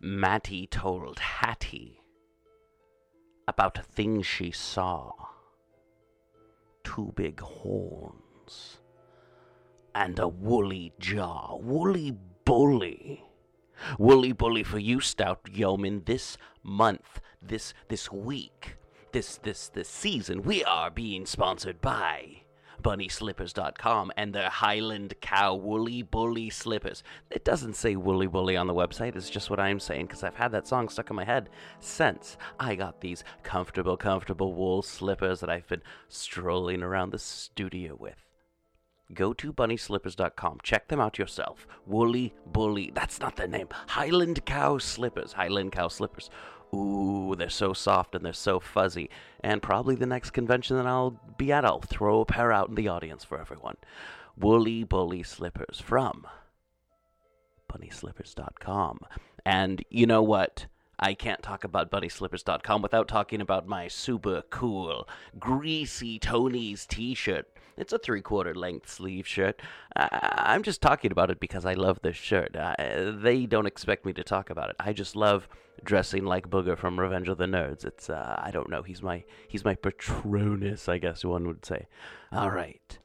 Mattie told Hattie about a thing she saw. Two big horns and a woolly jaw. Woolly bully. Woolly bully for you, stout yeoman, this month, this this week, this this this season, we are being sponsored by bunnyslippers.com and their Highland Cow Woolly Bully Slippers. It doesn't say Woolly Bully on the website, it's just what I'm saying because I've had that song stuck in my head since I got these comfortable, comfortable wool slippers that I've been strolling around the studio with. Go to bunnyslippers.com. Check them out yourself. Woolly Bully. That's not the name. Highland Cow Slippers. Highland Cow Slippers. Ooh, they're so soft and they're so fuzzy. And probably the next convention that I'll be at, I'll throw a pair out in the audience for everyone. Woolly Bully Slippers from bunnyslippers.com. And you know what? I can't talk about bunnyslippers.com without talking about my super cool, greasy Tony's t shirt. It's a three quarter length sleeve shirt. I- am just talking about it because I love this shirt. Uh, they don't expect me to talk about it. I just love dressing like Booger from Revenge of the Nerds. It's uh, I don't know. He's my he's my patronus, I guess one would say. All right.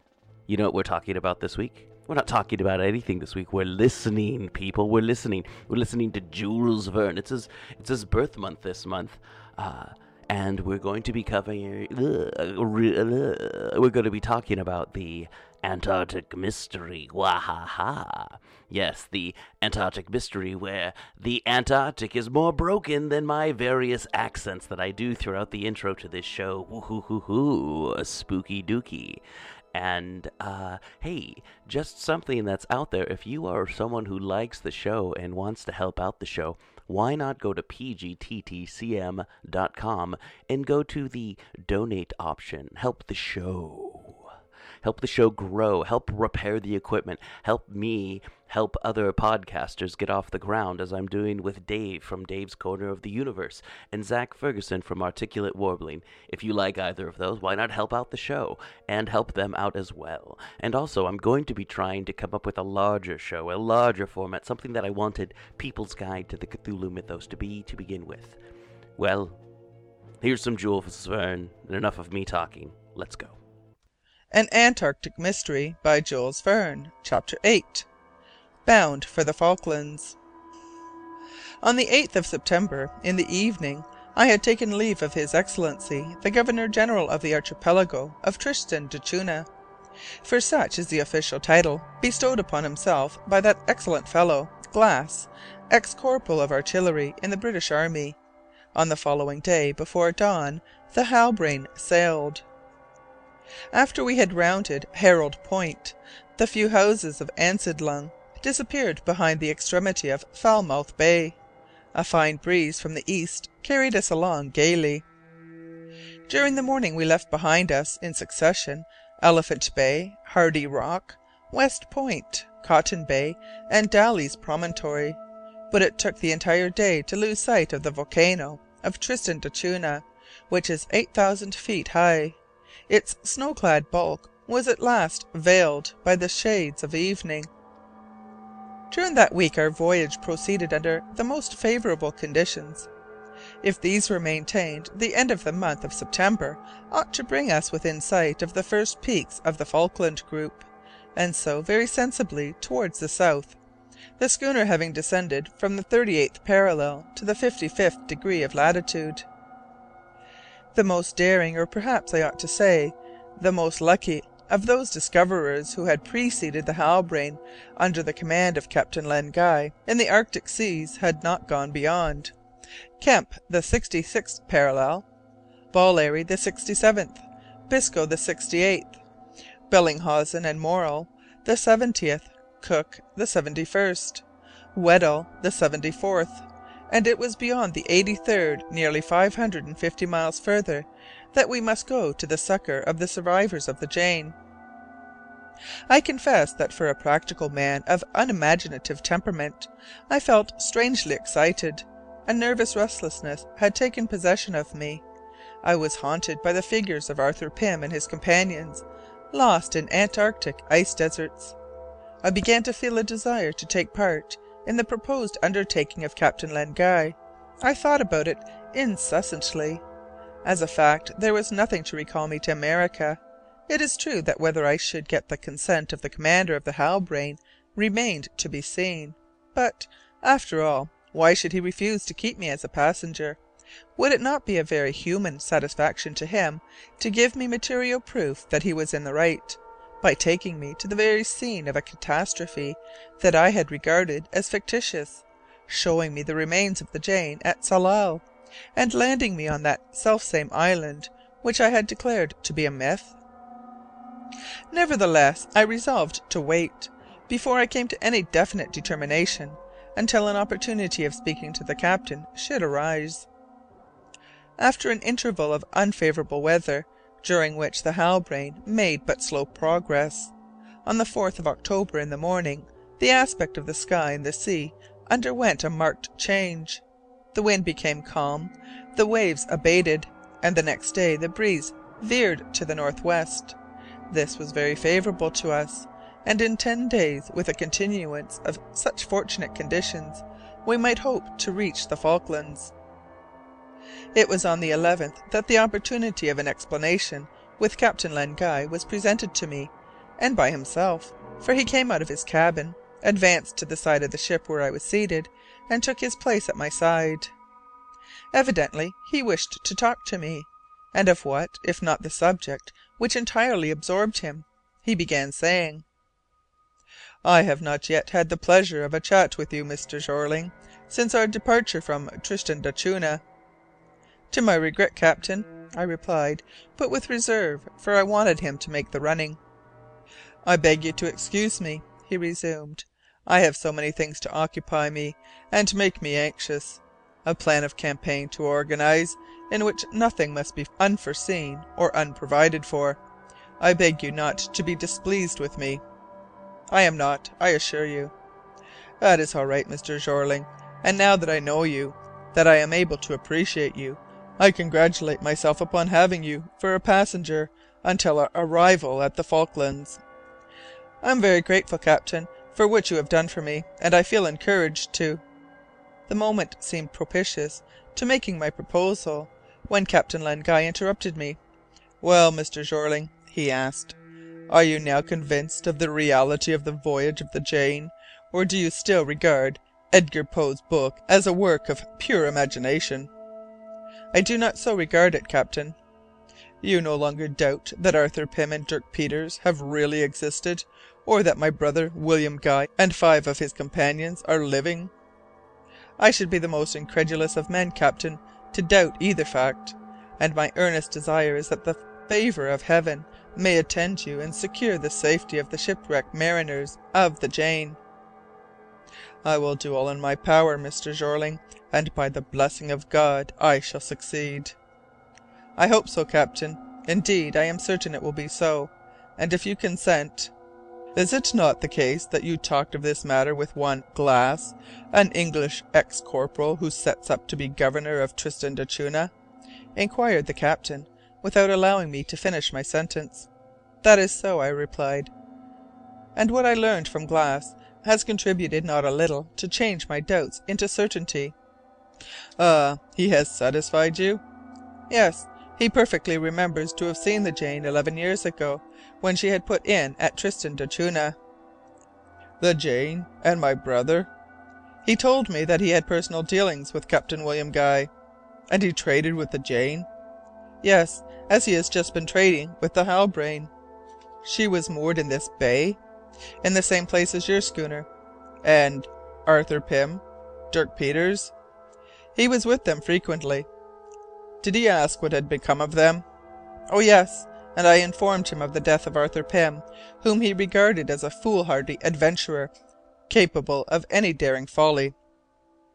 You know what we're talking about this week? We're not talking about anything this week. We're listening, people. We're listening. We're listening to Jules Verne. It's his it's his birth month this month. Uh, and we're going to be covering. Uh, we're going to be talking about the Antarctic Mystery. Wahaha. Yes, the Antarctic Mystery, where the Antarctic is more broken than my various accents that I do throughout the intro to this show. Woo hoo hoo hoo. Spooky dooky. And uh, hey, just something that's out there. If you are someone who likes the show and wants to help out the show, why not go to pgttcm.com and go to the donate option? Help the show. Help the show grow, help repair the equipment, help me help other podcasters get off the ground as I'm doing with Dave from Dave's Corner of the Universe and Zach Ferguson from Articulate Warbling. If you like either of those, why not help out the show and help them out as well? And also, I'm going to be trying to come up with a larger show, a larger format, something that I wanted People's Guide to the Cthulhu Mythos to be to begin with. Well, here's some Jules Verne, and enough of me talking. Let's go. An Antarctic Mystery by Jules Verne, Chapter 8 bound for the Falklands. On the 8th of September, in the evening, I had taken leave of His Excellency the Governor General of the Archipelago of Tristan d'Acunha, for such is the official title bestowed upon himself by that excellent fellow, Glass, ex corporal of artillery in the British army. On the following day, before dawn, the Halbrane sailed. After we had rounded Herald Point, the few houses of Ansiedlung disappeared behind the extremity of Falmouth Bay. A fine breeze from the east carried us along gaily. During the morning we left behind us, in succession, Elephant Bay, Hardy Rock, West Point, Cotton Bay, and Daly's Promontory, but it took the entire day to lose sight of the volcano of Tristan d'Acunha, which is 8,000 feet high. Its snow clad bulk was at last veiled by the shades of evening. During that week our voyage proceeded under the most favourable conditions. If these were maintained, the end of the month of September ought to bring us within sight of the first peaks of the Falkland group, and so very sensibly towards the south, the schooner having descended from the 38th parallel to the 55th degree of latitude. The most daring, or perhaps I ought to say, the most lucky of those discoverers who had preceded the Halbrane under the command of Captain Len Guy in the Arctic seas had not gone beyond. Kemp the 66th parallel, Balleny the 67th, Biscoe the 68th, Bellinghausen and Morrell the 70th, Cook the 71st, Weddell the 74th, and it was beyond the 83rd, nearly 550 miles further, that we must go to the succour of the survivors of the Jane. I confess that for a practical man of unimaginative temperament I felt strangely excited. A nervous restlessness had taken possession of me. I was haunted by the figures of Arthur Pym and his companions, lost in Antarctic ice deserts. I began to feel a desire to take part in the proposed undertaking of Captain Len Guy. I thought about it incessantly. As a fact, there was nothing to recall me to America. It is true that whether I should get the consent of the commander of the Halbrane remained to be seen; but, after all, why should he refuse to keep me as a passenger? Would it not be a very human satisfaction to him to give me material proof that he was in the right, by taking me to the very scene of a catastrophe that I had regarded as fictitious, showing me the remains of the Jane at Tsalal, and landing me on that selfsame island which I had declared to be a myth? Nevertheless, I resolved to wait, before I came to any definite determination, until an opportunity of speaking to the captain should arise. After an interval of unfavourable weather, during which the Halbrane made but slow progress, on the 4th of October in the morning the aspect of the sky and the sea underwent a marked change. The wind became calm, the waves abated, and the next day the breeze veered to the north west. This was very favourable to us, and in ten days, with a continuance of such fortunate conditions, we might hope to reach the Falklands. It was on the 11th that the opportunity of an explanation with Captain Len Guy was presented to me, and by himself, for he came out of his cabin, advanced to the side of the ship where I was seated, and took his place at my side. Evidently he wished to talk to me, and of what, if not the subject which entirely absorbed him? He began saying: "I have not yet had the pleasure of a chat with you, Mr. Jeorling, since our departure from Tristan d'Acunha. "To my regret, captain," I replied, but with reserve, for I wanted him to make the running. "I beg you to excuse me," he resumed. "I have so many things to occupy me and make me anxious. A plan of campaign to organize, in which nothing must be unforeseen or unprovided for. I beg you not to be displeased with me." "I am not, I assure you." "That is all right, Mr. Jeorling, and now that I know you, that I am able to appreciate you. I congratulate myself upon having you for a passenger until our arrival at the Falklands." "I am very grateful, captain, for what you have done for me, and I feel encouraged to The moment seemed propitious to making my proposal, when Captain Len Guy interrupted me. "Well, Mr. Jeorling," he asked, "are you now convinced of the reality of the voyage of the Jane, or do you still regard Edgar Poe's book as a work of pure imagination?" "I do not so regard it, captain." "You no longer doubt that Arthur Pym and Dirk Peters have really existed, or that my brother William Guy and five of his companions are living?" "I should be the most incredulous of men, captain, to doubt either fact, and my earnest desire is that the favour of Heaven may attend you and secure the safety of the shipwrecked mariners of the Jane." "I will do all in my power, Mr. Jeorling and by the blessing of God I shall succeed." "I hope so, captain. Indeed, I am certain it will be so, and if you consent "Is it not the case that you talked of this matter with one Glass, an English ex corporal who sets up to be Governor of Tristan d'Acunha?" inquired the captain, without allowing me to finish my sentence. "That is so," I replied, "and what I learned from Glass has contributed not a little to change my doubts into certainty. "Ah, he has satisfied you?" "Yes. He perfectly remembers to have seen the Jane eleven years ago, when she had put in at Tristan d'Acunha." "The Jane and my brother?" "He told me that he had personal dealings with Captain William Guy." "And he traded with the Jane?" "Yes, as he has just been trading with the Halbrane." "She was moored in this bay?" "In the same place as your schooner." "And Arthur Pym Dirk Peters?" He was with them frequently. Did he ask what had become of them? Oh yes, and I informed him of the death of Arthur Pym, whom he regarded as a foolhardy adventurer, capable of any daring folly.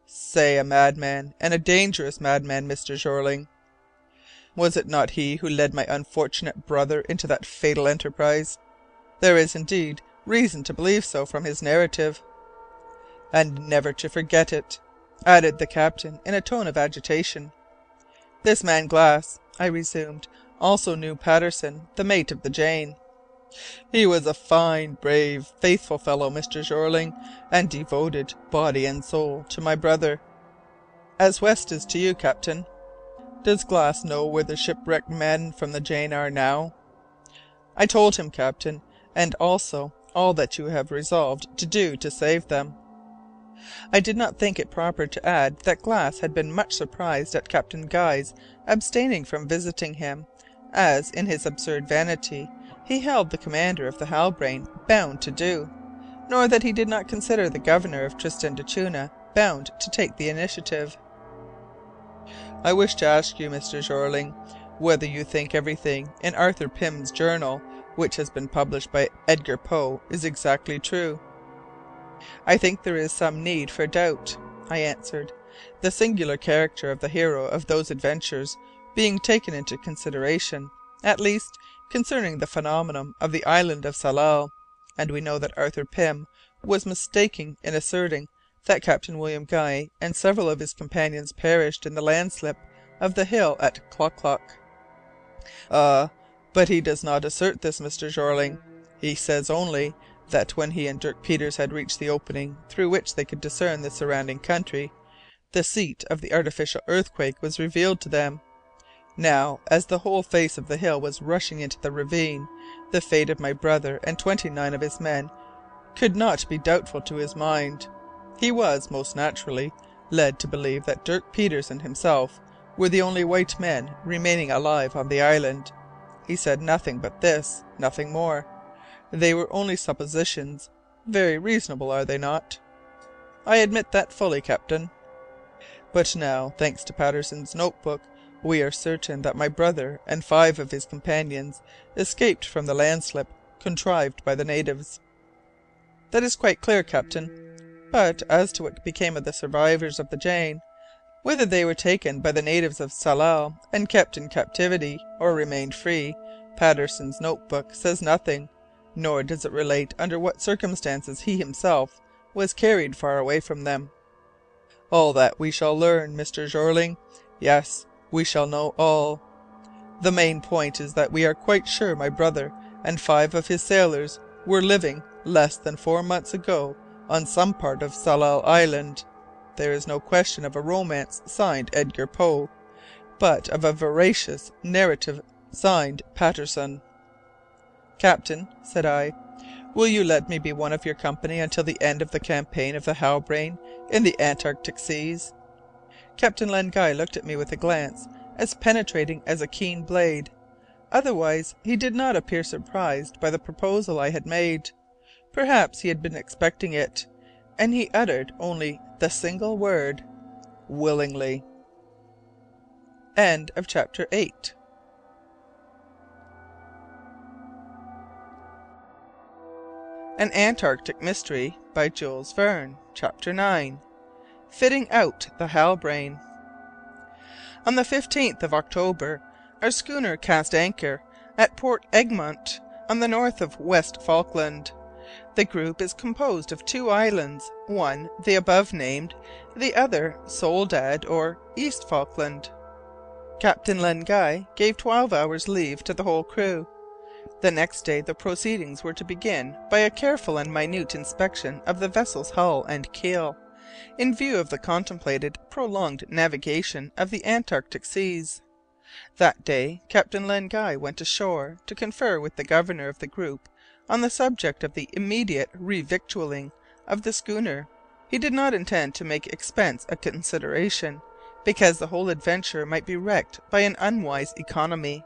Say a madman, and a dangerous madman, Mr. Jeorling. Was it not he who led my unfortunate brother into that fatal enterprise? There is, indeed, reason to believe so from his narrative. And never to forget it added the captain in a tone of agitation. "This man Glass," I resumed, "also knew Patterson, the mate of the Jane." He was a fine, brave, faithful fellow, Mr. Jeorling, and devoted, body and soul, to my brother, as West is to you, captain. Does Glass know where the shipwrecked men from the Jane are now?" "I told him, captain, and also all that you have resolved to do to save them." I did not think it proper to add that Glass had been much surprised at Captain Guy's abstaining from visiting him, as, in his absurd vanity, he held the commander of the Halbrane bound to do, nor that he did not consider the governor of Tristan d'Acunha bound to take the initiative. "I wish to ask you, Mr. Jeorling, whether you think everything in Arthur Pym's journal, which has been published by Edgar Poe, is exactly true?" "I think there is some need for doubt," I answered, "the singular character of the hero of those adventures being taken into consideration, at least concerning the phenomenon of the island of Tsalal, and we know that Arthur Pym was mistaken in asserting that Captain William Guy and several of his companions perished in the landslip of the hill at Klock Klock." "Ah, but he does not assert this, Mr. Jeorling. He says only that when he and Dirk Peters had reached the opening through which they could discern the surrounding country, the seat of the artificial earthquake was revealed to them. Now, as the whole face of the hill was rushing into the ravine, the fate of my brother and twenty nine of his men could not be doubtful to his mind. He was, most naturally, led to believe that Dirk Peters and himself were the only white men remaining alive on the island. He said nothing but this, nothing more. They were only suppositions. Very reasonable, are they not?" "I admit that fully, captain." "But now, thanks to Patterson's notebook, we are certain that my brother and five of his companions escaped from the landslip contrived by the natives." "That is quite clear, captain. But as to what became of the survivors of the Jane, whether they were taken by the natives of Tsalal and kept in captivity, or remained free, Patterson's notebook says nothing, nor does it relate under what circumstances he himself was carried far away from them. All that we shall learn, Mr. Jeorling. Yes, we shall know all. The main point is that we are quite sure my brother and five of his sailors were living less than four months ago on some part of Tsalal Island. There is no question of a romance signed Edgar Poe, but of a veracious narrative signed Patterson. "Captain," said I, "will you let me be one of your company until the end of the campaign of the Halbrane in the Antarctic seas?" Captain Len Guy looked at me with a glance as penetrating as a keen blade. Otherwise he did not appear surprised by the proposal I had made. Perhaps he had been expecting it, and he uttered only the single word, "Willingly." CHAPTER eight. An Antarctic Mystery by Jules Verne Chapter 9 Fitting Out the Halbrane On the 15th of October our schooner cast anchor at Port Egmont, on the north of West Falkland. The group is composed of two islands, one the above named, the other Soledad or East Falkland. Captain Len Guy gave twelve hours' leave to the whole crew. The next day the proceedings were to begin by a careful and minute inspection of the vessel's hull and keel, in view of the contemplated prolonged navigation of the Antarctic seas. That day Captain Len Guy went ashore to confer with the governor of the group on the subject of the immediate revictualling of the schooner. He did not intend to make expense a consideration, because the whole adventure might be wrecked by an unwise economy.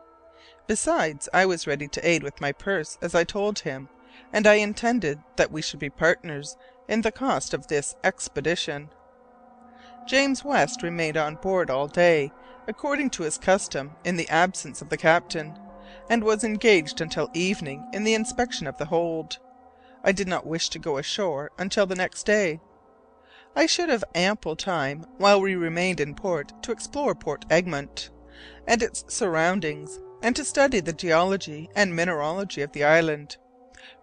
Besides, I was ready to aid with my purse, as I told him, and I intended that we should be partners in the cost of this expedition. James West remained on board all day, according to his custom in the absence of the captain and was engaged until evening in the inspection of the hold. I did not wish to go ashore until the next day. I should have ample time while we remained in port to explore Port Egmont and its surroundings, and to study the geology and mineralogy of the island.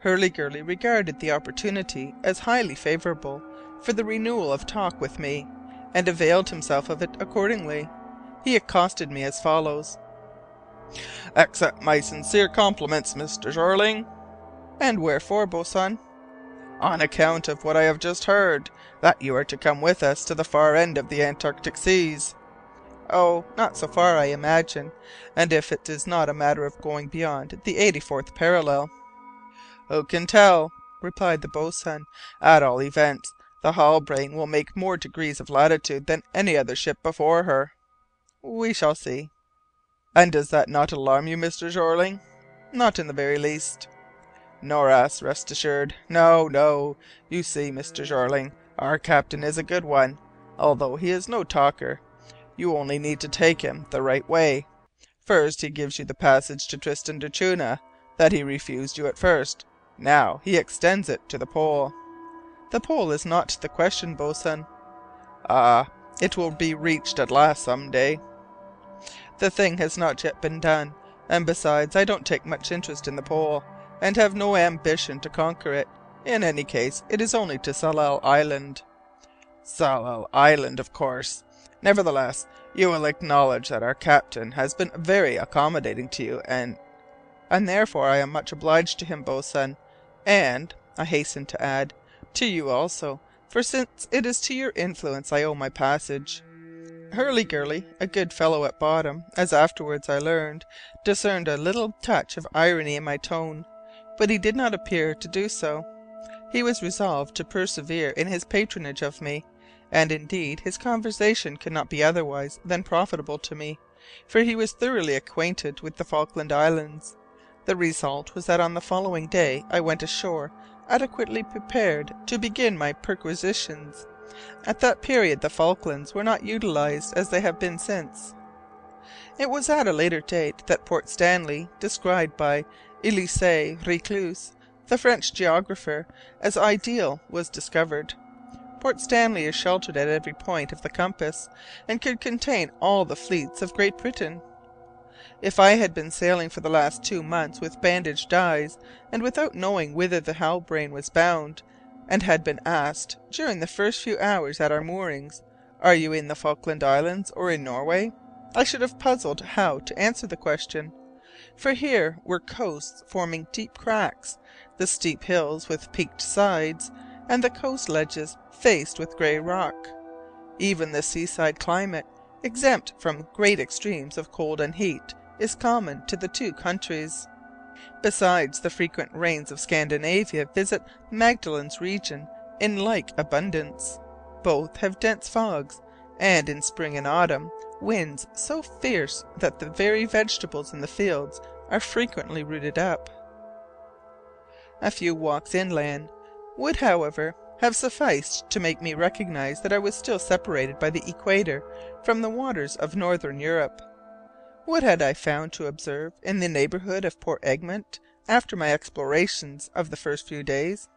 Hurliguerly regarded the opportunity as highly favourable for the renewal of talk with me, and availed himself of it accordingly. He accosted me as follows: "Accept my sincere compliments, Mr. Jeorling. "And wherefore, boatswain?" "On account of what I have just heard that you are to come with us to the far end of the Antarctic seas." "Oh, not so far, I imagine, and if it is not a matter of going beyond the eighty fourth parallel." "Who can tell?" replied the boatswain. "At all events, the Halbrane will make more degrees of latitude than any other ship before her." "We shall see." "And does that not alarm you, Mr. Jeorling?" "Not in the very least." "Nor us, rest assured. No, no. You see, Mr. Jeorling, our captain is a good one, although he is no talker. You only need to take him the right way. First he gives you the passage to Tristan d'Acunha that he refused you at first. Now he extends it to the Pole." "The Pole is not the question, boatswain." "Ah! it will be reached at last some day." "The thing has not yet been done, and besides I don't take much interest in the Pole, and have no ambition to conquer it. In any case it is only to Tsalal Island." "Tsalal Island, of course. Nevertheless, you will acknowledge that our captain has been very accommodating to you, and " "And therefore I am much obliged to him, boatswain, and," I hastened to add, "to you also, for since it is to your influence I owe my passage." Hurliguerly, a good fellow at bottom, as afterwards I learned, discerned a little touch of irony in my tone, but he did not appear to do so. He was resolved to persevere in his patronage of me, and indeed his conversation could not be otherwise than profitable to me, for he was thoroughly acquainted with the Falkland Islands. The result was that on the following day I went ashore adequately prepared to begin my perquisitions. At that period the Falklands were not utilized as they have been since. It was at a later date that Port Stanley, described by Elisée Reclus, the French geographer, as ideal, was discovered. Port Stanley is sheltered at every point of the compass, and could contain all the fleets of Great Britain. If I had been sailing for the last two months with bandaged eyes, and without knowing whither the Halbrane was bound, and had been asked, during the first few hours at our moorings, "Are you in the Falkland Islands or in Norway?" I should have puzzled how to answer the question, for here were coasts forming deep cracks, the steep hills with peaked sides, and the coast ledges faced with grey rock. Even the seaside climate, exempt from great extremes of cold and heat, is common to the two countries. Besides, the frequent rains of Scandinavia visit Magellan's region in like abundance. Both have dense fogs, and in spring and autumn winds so fierce that the very vegetables in the fields are frequently rooted up. A few walks inland would, however, have sufficed to make me recognize that I was still separated by the equator from the waters of northern Europe. What had I found to observe in the neighbourhood of Port Egmont after my explorations of the first few days?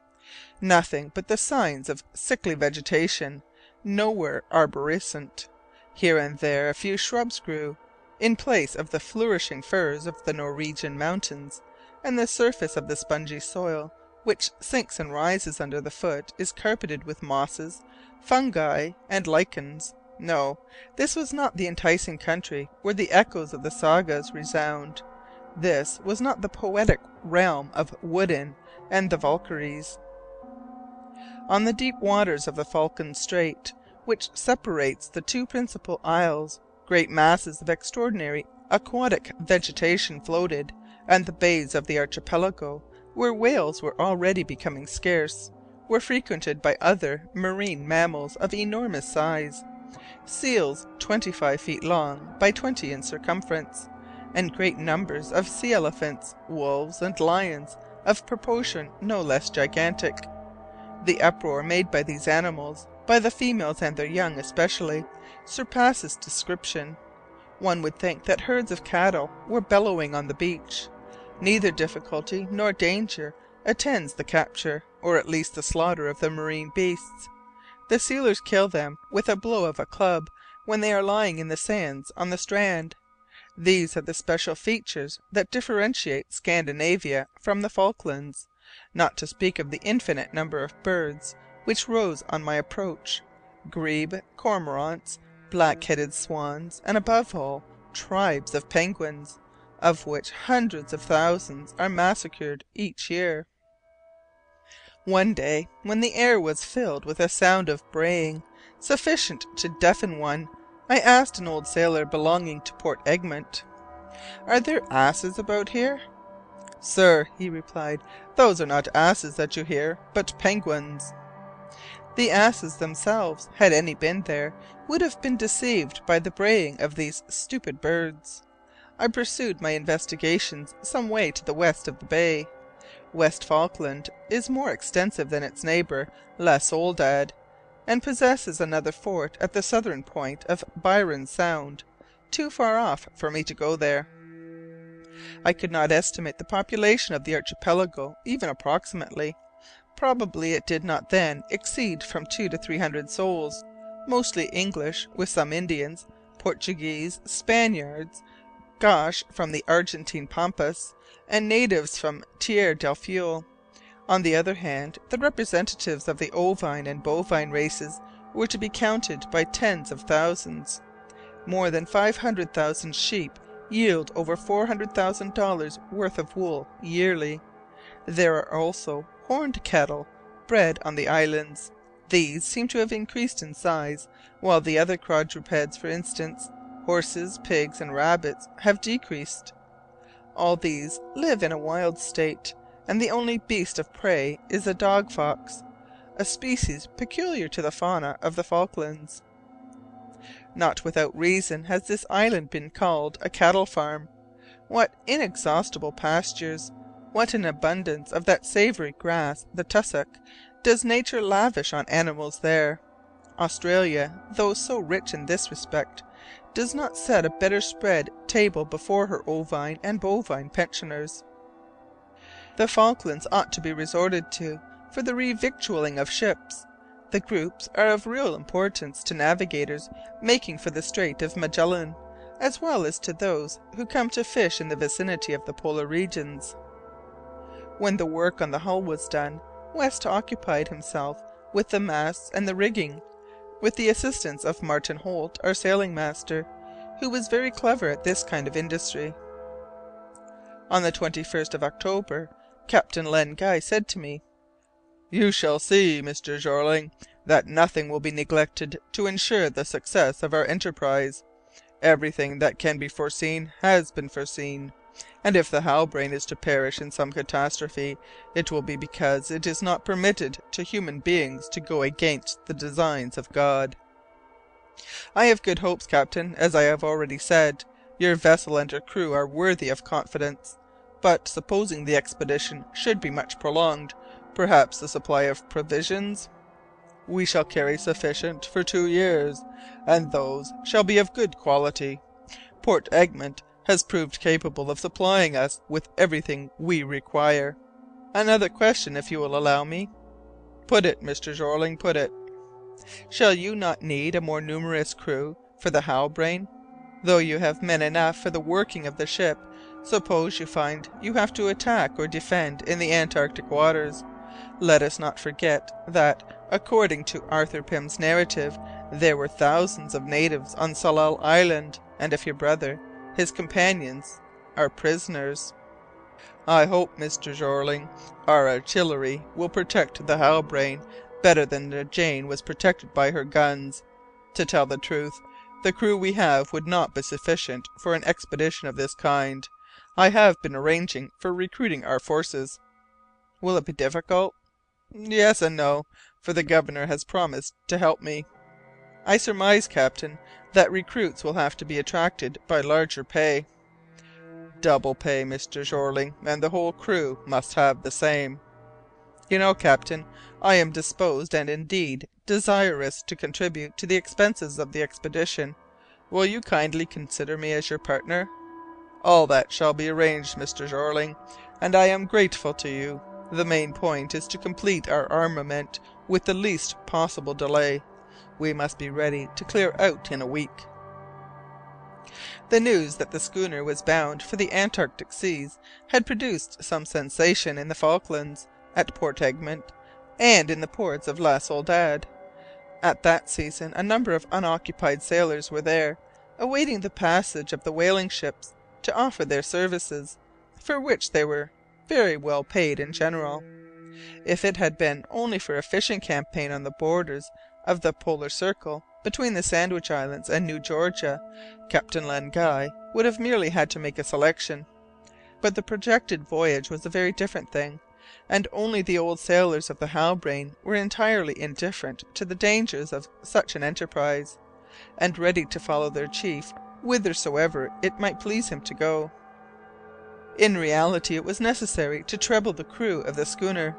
Nothing but the signs of sickly vegetation, nowhere arborescent. Here and there a few shrubs grew, in place of the flourishing firs of the Norwegian mountains, and the surface of the spongy soil which sinks and rises under the foot is carpeted with mosses, fungi, and lichens. No, this was not the enticing country where the echoes of the sagas resound. This was not the poetic realm of Woden and the Valkyries. On the deep waters of the Falkland Strait, which separates the two principal isles, great masses of extraordinary aquatic vegetation floated, and the bays of the archipelago, where whales were already becoming scarce, were frequented by other marine mammals of enormous size seals twenty five feet long by twenty in circumference, and great numbers of sea elephants, wolves, and lions of proportion no less gigantic. The uproar made by these animals, by the females and their young especially, surpasses description. One would think that herds of cattle were bellowing on the beach. Neither difficulty nor danger attends the capture, or at least the slaughter of the marine beasts. The sealers kill them with a blow of a club when they are lying in the sands on the strand. These are the special features that differentiate Scandinavia from the Falklands, not to speak of the infinite number of birds which rose on my approach grebe, cormorants, black headed swans, and above all, tribes of penguins, of which hundreds of thousands are massacred each year. One day, when the air was filled with a sound of braying sufficient to deafen one, I asked an old sailor belonging to Port Egmont, "Are there asses about here?" "Sir," he replied, "those are not asses that you hear, but penguins." The asses themselves, had any been there, would have been deceived by the braying of these stupid birds. I pursued my investigations some way to the west of the bay. West Falkland is more extensive than its neighbour La Soledad, and possesses another fort at the southern point of Byron Sound, too far off for me to go there. I could not estimate the population of the archipelago even approximately. Probably it did not then exceed from two to three hundred souls, mostly English, with some Indians, Portuguese, Spaniards, Gauchos from the Argentine Pampas, and natives from Tierra del Fuego. On the other hand, the representatives of the ovine and bovine races were to be counted by tens of thousands. More than five hundred thousand sheep yield over four hundred thousand dollars' worth of wool yearly. There are also horned cattle bred on the islands. These seem to have increased in size, while the other quadrupeds, for instance, horses, pigs, and rabbits, have decreased. All these live in a wild state, and the only beast of prey is the dog fox, a species peculiar to the fauna of the Falklands. Not without reason has this island been called a cattle farm. What inexhaustible pastures, what an abundance of that savoury grass, the tussock, does nature lavish on animals there! Australia, though so rich in this respect, does not set a better spread table before her ovine and bovine pensioners. The Falklands ought to be resorted to for the revictualling of ships. The groups are of real importance to navigators making for the Strait of Magellan, as well as to those who come to fish in the vicinity of the polar regions. When the work on the hull was done, West occupied himself with the masts and the rigging, with the assistance of Martin Holt, our sailing master, who was very clever at this kind of industry. On the 21st of October, Captain Len Guy said to me, "You shall see, Mr. Jeorling, that nothing will be neglected to ensure the success of our enterprise. Everything that can be foreseen has been foreseen and if the Halbrane is to perish in some catastrophe, it will be because it is not permitted to human beings to go against the designs of God. I have good hopes, captain, as I have already said. Your vessel and her crew are worthy of confidence. But supposing the expedition should be much prolonged, perhaps the supply of provisions we shall carry sufficient for two years, and those shall be of good quality. Port Egmont has proved capable of supplying us with everything we require. Another question, if you will allow me." "Put it, Mr. Jeorling, put it." "Shall you not need a more numerous crew for the Halbrane? Though you have men enough for the working of the ship, suppose you find you have to attack or defend in the Antarctic waters. Let us not forget that, according to Arthur Pym's narrative, there were thousands of natives on Tsalal Island, and if your brother his companions are prisoners. I hope, Mr. Jeorling, our artillery will protect the Halbrane better than the Jane was protected by her guns. To tell the truth, the crew we have would not be sufficient for an expedition of this kind. I have been arranging for recruiting our forces." "Will it be difficult?" "Yes and no, for the Governor has promised to help me." "I surmise, captain, that recruits will have to be attracted by larger pay." "Double pay, Mr. Jeorling, and the whole crew must have the same." "You know, captain, I am disposed, and, indeed, desirous to contribute to the expenses of the expedition. Will you kindly consider me as your partner?" "All that shall be arranged, Mr. Jeorling, and I am grateful to you. The main point is to complete our armament with the least possible delay. We must be ready to clear out in a week." The news that the schooner was bound for the Antarctic seas had produced some sensation in the Falklands, at Port Egmont, and in the ports of La Soledad. At that season a number of unoccupied sailors were there, awaiting the passage of the whaling ships to offer their services, for which they were very well paid in general. If it had been only for a fishing campaign on the borders of the Polar Circle, between the Sandwich Islands and New Georgia, Captain Len Guy would have merely had to make a selection. But the projected voyage was a very different thing, and only the old sailors of the Halbrane were entirely indifferent to the dangers of such an enterprise, and ready to follow their chief whithersoever it might please him to go. In reality it was necessary to treble the crew of the schooner.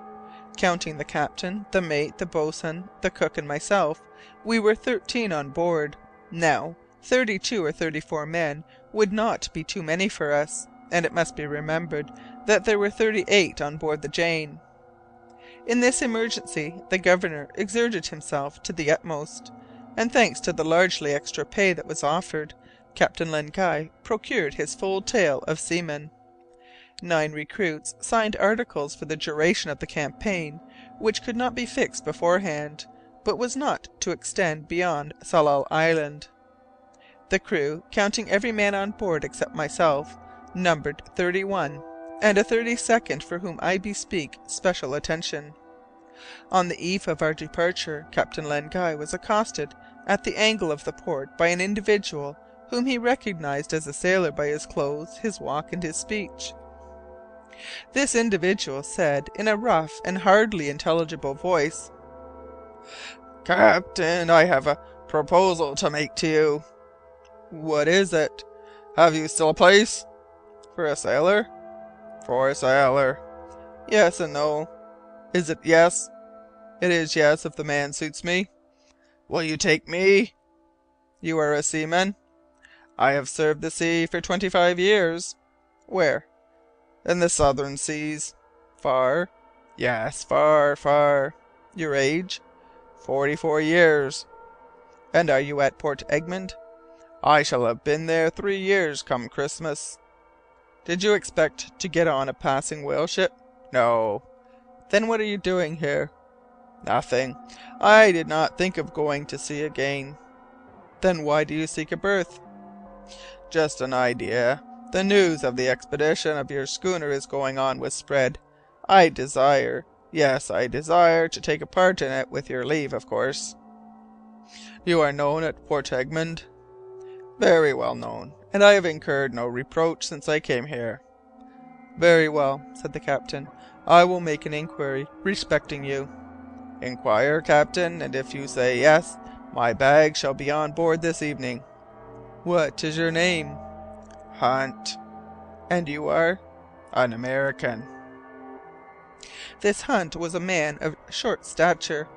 Counting the captain, the mate, the boatswain, the cook, and myself, we were thirteen on board. Now, thirty two or thirty four men would not be too many for us, and it must be remembered that there were thirty eight on board the Jane. In this emergency the Governor exerted himself to the utmost, and thanks to the largely extra pay that was offered, Captain Len Guy procured his full tale of seamen. Nine recruits signed articles for the duration of the campaign, which could not be fixed beforehand, but was not to extend beyond Tsalal Island. The crew, counting every man on board except myself, numbered thirty one, and a thirty second for whom I bespeak special attention. On the eve of our departure Captain Len Guy was accosted at the angle of the port by an individual whom he recognized as a sailor by his clothes, his walk, and his speech. This individual said in a rough and hardly intelligible voice, "Captain, I have a proposal to make to you." "What is it?" "Have you still a place?" "For a sailor?" "For a sailor." "Yes and no." "Is it yes?" "It is yes, if the man suits me." "Will you take me?" "You are a seaman?" "I have served the sea for twenty five years." "Where?" "In the southern seas." "Far?" "Yes, far, far." "Your age?" "Forty four years." "And are you at Port Egmont?" "I shall have been there three years come Christmas." "Did you expect to get on a passing whale ship?" "No." "Then what are you doing here?" "Nothing. I did not think of going to sea again." "Then why do you seek a berth?" "Just an idea. The news of the expedition of your schooner is going on was spread. I desire yes, I desire to take a part in it with your leave, of course." "You are known at Port Egmont?" "Very well known, and I have incurred no reproach since I came here." "Very well," said the captain. "I will make an inquiry respecting you." "Inquire, captain, and if you say yes, my bag shall be on board this evening." "What is your name?" "Hunt." "And you are?" "An American." This Hunt was a man of short stature.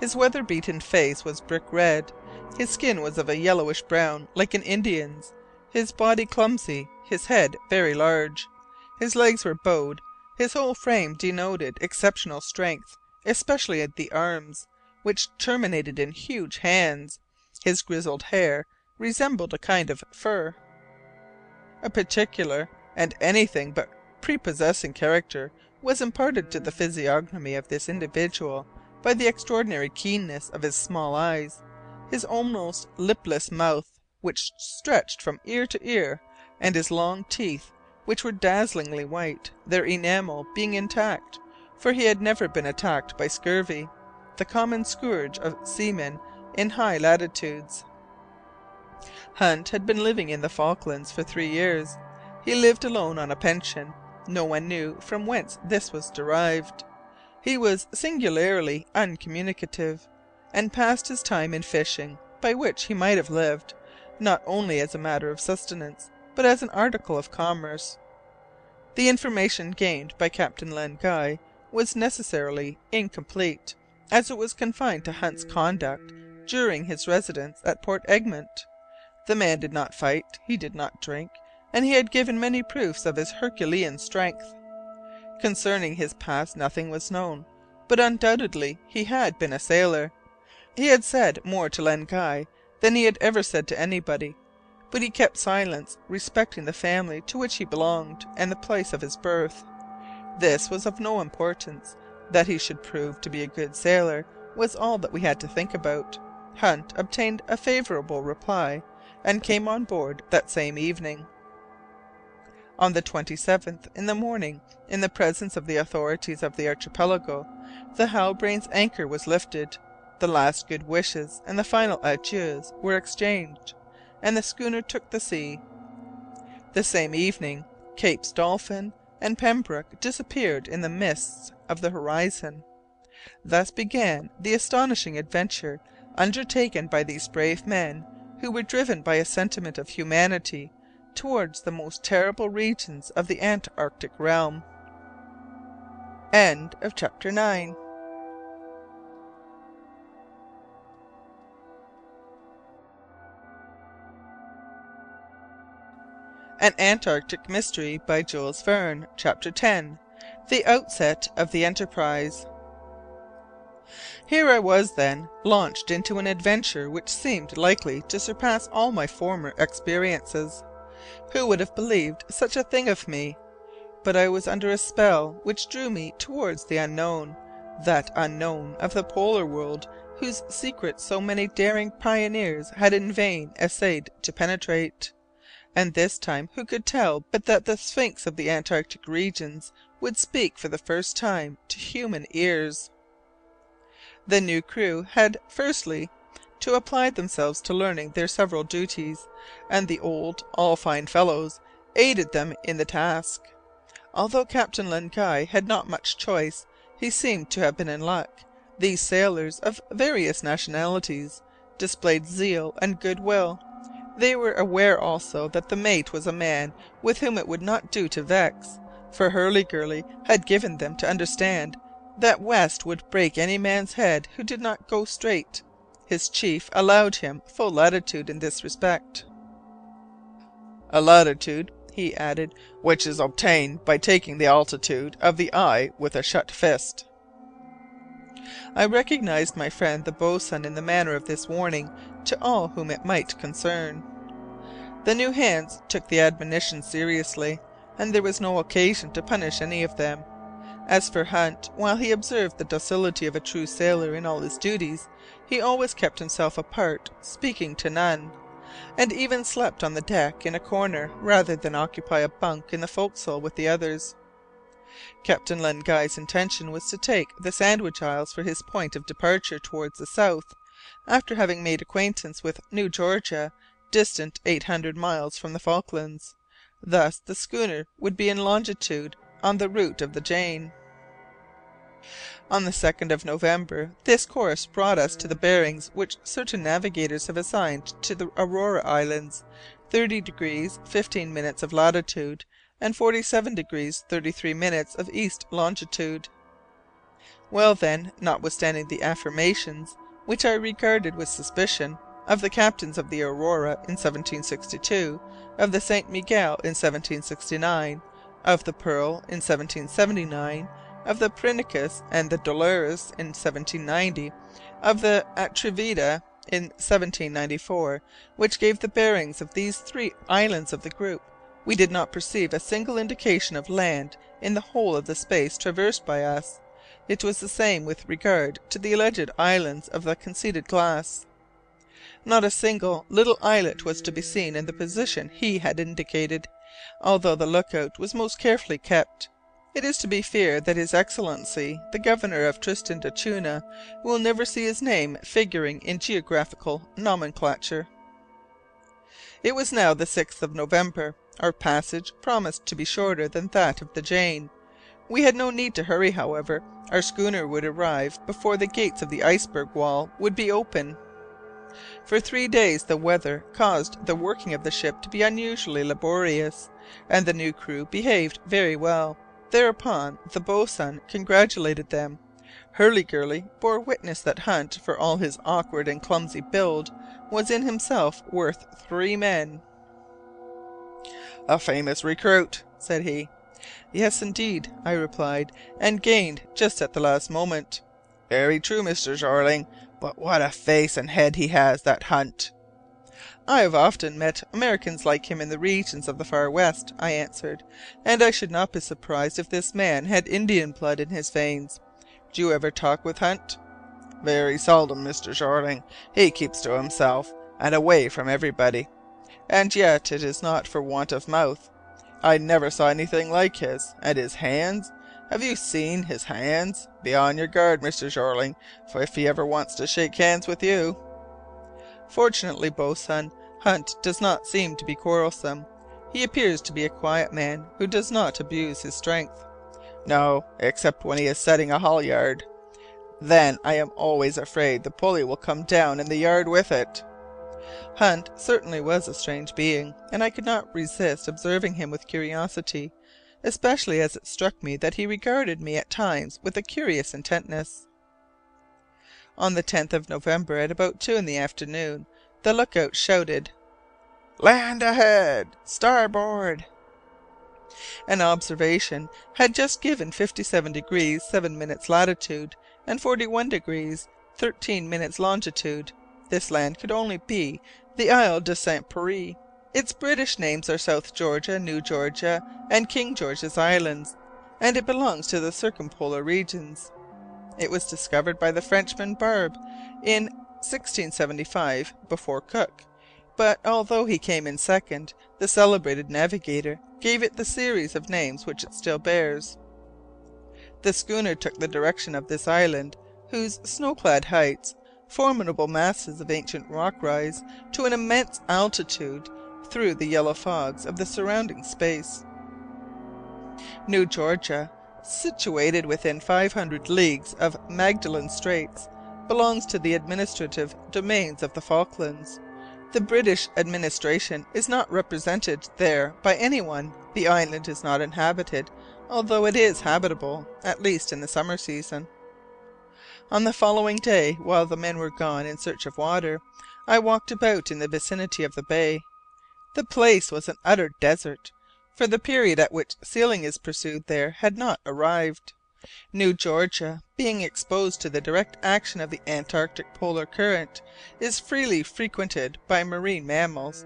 His weather beaten face was brick red, his skin was of a yellowish brown like an Indian's, his body clumsy, his head very large. His legs were bowed, his whole frame denoted exceptional strength, especially at the arms, which terminated in huge hands. His grizzled hair resembled a kind of fur. A particular, and anything but prepossessing character was imparted to the physiognomy of this individual by the extraordinary keenness of his small eyes, his almost lipless mouth, which stretched from ear to ear, and his long teeth, which were dazzlingly white, their enamel being intact, for he had never been attacked by scurvy, the common scourge of seamen in high latitudes. Hunt had been living in the Falklands for three years. He lived alone on a pension. No one knew from whence this was derived. He was singularly uncommunicative, and passed his time in fishing, by which he might have lived, not only as a matter of sustenance, but as an article of commerce. The information gained by Captain Len Guy was necessarily incomplete, as it was confined to Hunt's conduct during his residence at Port Egmont. The man did not fight, he did not drink, and he had given many proofs of his herculean strength. Concerning his past nothing was known, but undoubtedly he had been a sailor. He had said more to Len Guy than he had ever said to anybody, but he kept silence respecting the family to which he belonged and the place of his birth. This was of no importance. That he should prove to be a good sailor was all that we had to think about. Hunt obtained a favourable reply and came on board that same evening. On the 27th, in the morning, in the presence of the authorities of the archipelago, the Halbrane's anchor was lifted, the last good wishes and the final adieus were exchanged, and the schooner took the sea. The same evening Capes Dolphin and Pembroke disappeared in the mists of the horizon. Thus began the astonishing adventure undertaken by these brave men who were driven by a sentiment of humanity towards the most terrible regions of the Antarctic realm. CHAPTER X An Antarctic Mystery by Jules Verne Chapter X The Outset of the Enterprise Here I was, then, launched into an adventure which seemed likely to surpass all my former experiences. Who would have believed such a thing of me? But I was under a spell which drew me towards the unknown, that unknown of the polar world whose secrets so many daring pioneers had in vain essayed to penetrate. And this time who could tell but that the Sphinx of the Antarctic regions would speak for the first time to human ears? The new crew had, firstly, to apply themselves to learning their several duties, and the old, all fine fellows, aided them in the task. Although Captain Len Guy had not much choice, he seemed to have been in luck. These sailors, of various nationalities, displayed zeal and good will. They were aware also that the mate was a man with whom it would not do to vex, for Hurliguerly had given them to understand that West would break any man's head who did not go straight. His chief allowed him full latitude in this respect. "A latitude," he added, "which is obtained by taking the altitude of the eye with a shut fist." I recognized my friend the boatswain in the manner of this warning to all whom it might concern. The new hands took the admonition seriously, and there was no occasion to punish any of them. As for Hunt, while he observed the docility of a true sailor in all his duties, he always kept himself apart, speaking to none, and even slept on the deck in a corner rather than occupy a bunk in the forecastle with the others. Captain Len Guy's intention was to take the Sandwich Isles for his point of departure towards the south, after having made acquaintance with New Georgia distant 800 miles from the Falklands. Thus the schooner would be in longitude on the route of the Jane. On the 2nd of November this course brought us to the bearings which certain navigators have assigned to the Aurora Islands, 30 degrees 15 minutes of latitude and 47 degrees 33 minutes of east longitude. Well, then, notwithstanding the affirmations, which I regarded with suspicion, of the captains of the Aurora in 1762, of the St. Miguel in 1769, of the Pearl in 1779, of the Princess and the Dolores in 1790, of the Atrevida in 1794, which gave the bearings of these three islands of the group, we did not perceive a single indication of land in the whole of the space traversed by us. It was the same with regard to the alleged islands of the conceited Glass. Not a single little islet was to be seen in the position he had indicated, although the look out was most carefully kept. It is to be feared that his Excellency the Governor of Tristan d'Acunha will never see his name figuring in geographical nomenclature. It was now the 6th of November. Our passage promised to be shorter than that of the Jane. We had no need to hurry, however. Our schooner would arrive before the gates of the iceberg wall would be open. For three days the weather caused the working of the ship to be unusually laborious, and the new crew behaved very well. Thereupon the boatswain congratulated them. Hurliguerly bore witness that Hunt, for all his awkward and clumsy build, was in himself worth three men. "A famous recruit," said he. "Yes, indeed," I replied, "and gained just at the last moment." "Very true, Mr. Jeorling. But what a face and head he has, that Hunt!" "I have often met Americans like him in the regions of the Far West," I answered, "and I should not be surprised if this man had Indian blood in his veins. Do you ever talk with Hunt?" "Very seldom, Mr. Jeorling. He keeps to himself, and away from everybody. And yet it is not for want of mouth. I never saw anything like his. And his hands! Have you seen his hands? Be on your guard, Mr. Jeorling, for if he ever wants to shake hands with you." "Fortunately, boatswain, Hunt does not seem to be quarrelsome. He appears to be a quiet man who does not abuse his strength." "No, except when he is setting a halyard. Then I am always afraid the pulley will come down in the yard with it." Hunt certainly was a strange being, and I could not resist observing him with curiosity especially as it struck me that he regarded me at times with a curious intentness. On the 10th of November, at about two in the afternoon, the look out shouted, "Land ahead! Starboard!" An observation had just given 57 degrees 7 minutes latitude and 41 degrees 13 minutes longitude. This land could only be the Isle de St. Pierre. Its British names are South Georgia, New Georgia, and King George's Islands, and it belongs to the circumpolar regions. It was discovered by the Frenchman Barbe in 1675 before Cook, but although he came in second, the celebrated navigator gave it the series of names which it still bears. The schooner took the direction of this island, whose snow clad heights, formidable masses of ancient rock rise to an immense altitude through the yellow fogs of the surrounding space. New Georgia, situated within 500 leagues of Magdalen Straits, belongs to the administrative domains of the Falklands. The British administration is not represented there by any one. The island is not inhabited, although it is habitable, at least in the summer season. On the following day, while the men were gone in search of water, I walked about in the vicinity of the bay. The place was an utter desert, for the period at which sealing is pursued there had not arrived, New Georgia, being exposed to the direct action of the Antarctic polar current, is freely frequented by marine mammals.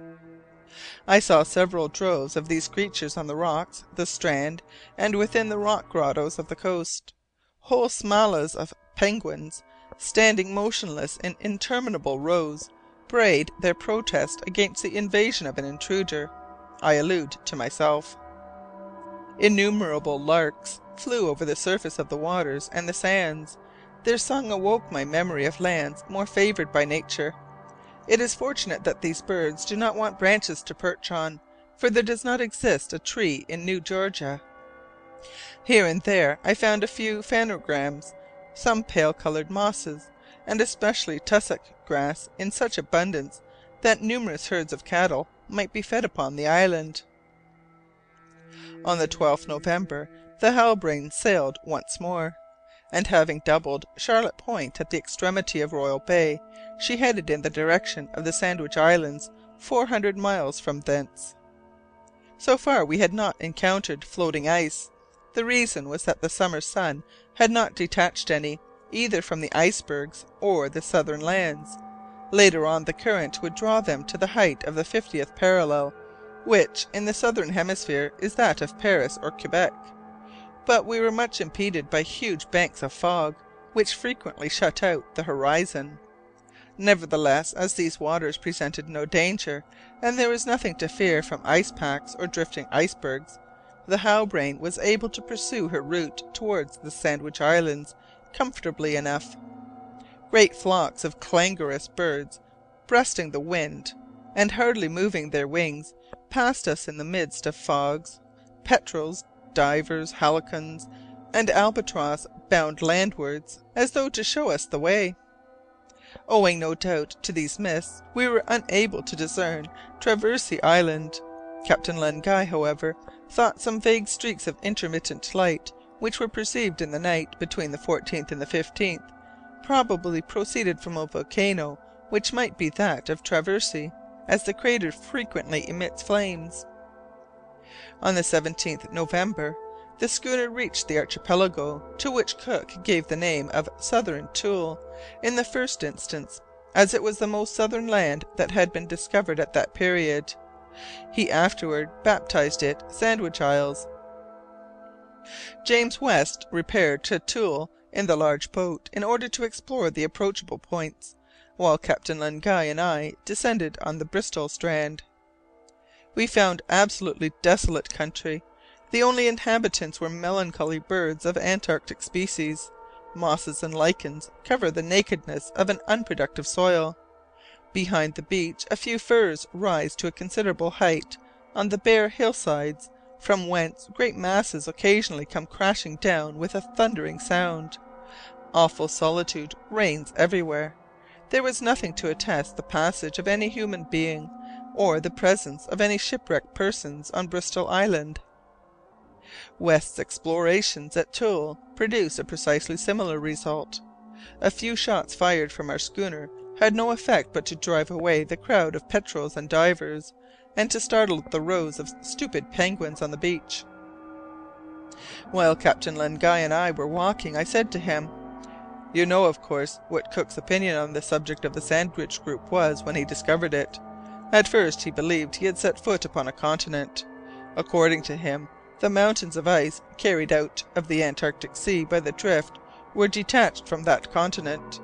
I saw several droves of these creatures on the rocks, the strand, and within the rock grottoes of the coast. Whole smalas of penguins, standing motionless in interminable rows, brayed their protest against the invasion of an intruder. I allude to myself. Innumerable larks flew over the surface of the waters and the sands. Their song awoke my memory of lands more favoured by nature. It is fortunate that these birds do not want branches to perch on, for there does not exist a tree in New Georgia. Here and there I found a few phanerogams, some pale coloured mosses, and especially tussock grass in such abundance that numerous herds of cattle might be fed upon the island. On the 12th November the Halbrane sailed once more, and having doubled Charlotte Point at the extremity of Royal Bay, she headed in the direction of the Sandwich Islands, four hundred miles from thence. So far we had not encountered floating ice. The reason was that the summer sun had not detached any, either from the icebergs or the southern lands. Later on the current would draw them to the height of the fiftieth parallel, which in the southern hemisphere is that of Paris or Quebec. But we were much impeded by huge banks of fog, which frequently shut out the horizon. Nevertheless, as these waters presented no danger, and there was nothing to fear from ice packs or drifting icebergs, the Halbrane was able to pursue her route towards the Sandwich Islands comfortably enough. Great flocks of clangorous birds, breasting the wind, and hardly moving their wings, passed us in the midst of fogs. Petrels, divers, halcyons, and albatross bound landwards, as though to show us the way. Owing, no doubt, to these mists, we were unable to discern Traversey Island. Captain Len Guy, however, thought some vague streaks of intermittent light which were perceived in the night between the 14th and the 15th, probably proceeded from a volcano which might be that of Traversey, as the crater frequently emits flames. On the 17th November the schooner reached the archipelago to which Cook gave the name of Southern Thule in the first instance, as it was the most southern land that had been discovered at that period. He afterward baptized it Sandwich Isles. James West repaired to Thule in the large boat in order to explore the approachable points, while Captain Len Guy and I descended on the Bristol strand. we found absolutely desolate country. The only inhabitants were melancholy birds of Antarctic species. Mosses and lichens cover the nakedness of an unproductive soil. Behind the beach a few firs rise to a considerable height on the bare hillsides, from whence great masses occasionally come crashing down with a thundering sound. Awful solitude reigns everywhere. There was nothing to attest the passage of any human being, or the presence of any shipwrecked persons on Bristol Island. West's explorations at Thule produced a precisely similar result. A few shots fired from our schooner had no effect but to drive away the crowd of petrels and divers, and to startle the rows of stupid penguins on the beach. While Captain Len Guy and I were walking, I said to him, "You know, of course, what Cook's opinion on the subject of the Sandwich group was when he discovered it. At first he believed he had set foot upon a continent. According to him, the mountains of ice carried out of the Antarctic Sea by the drift were detached from that continent.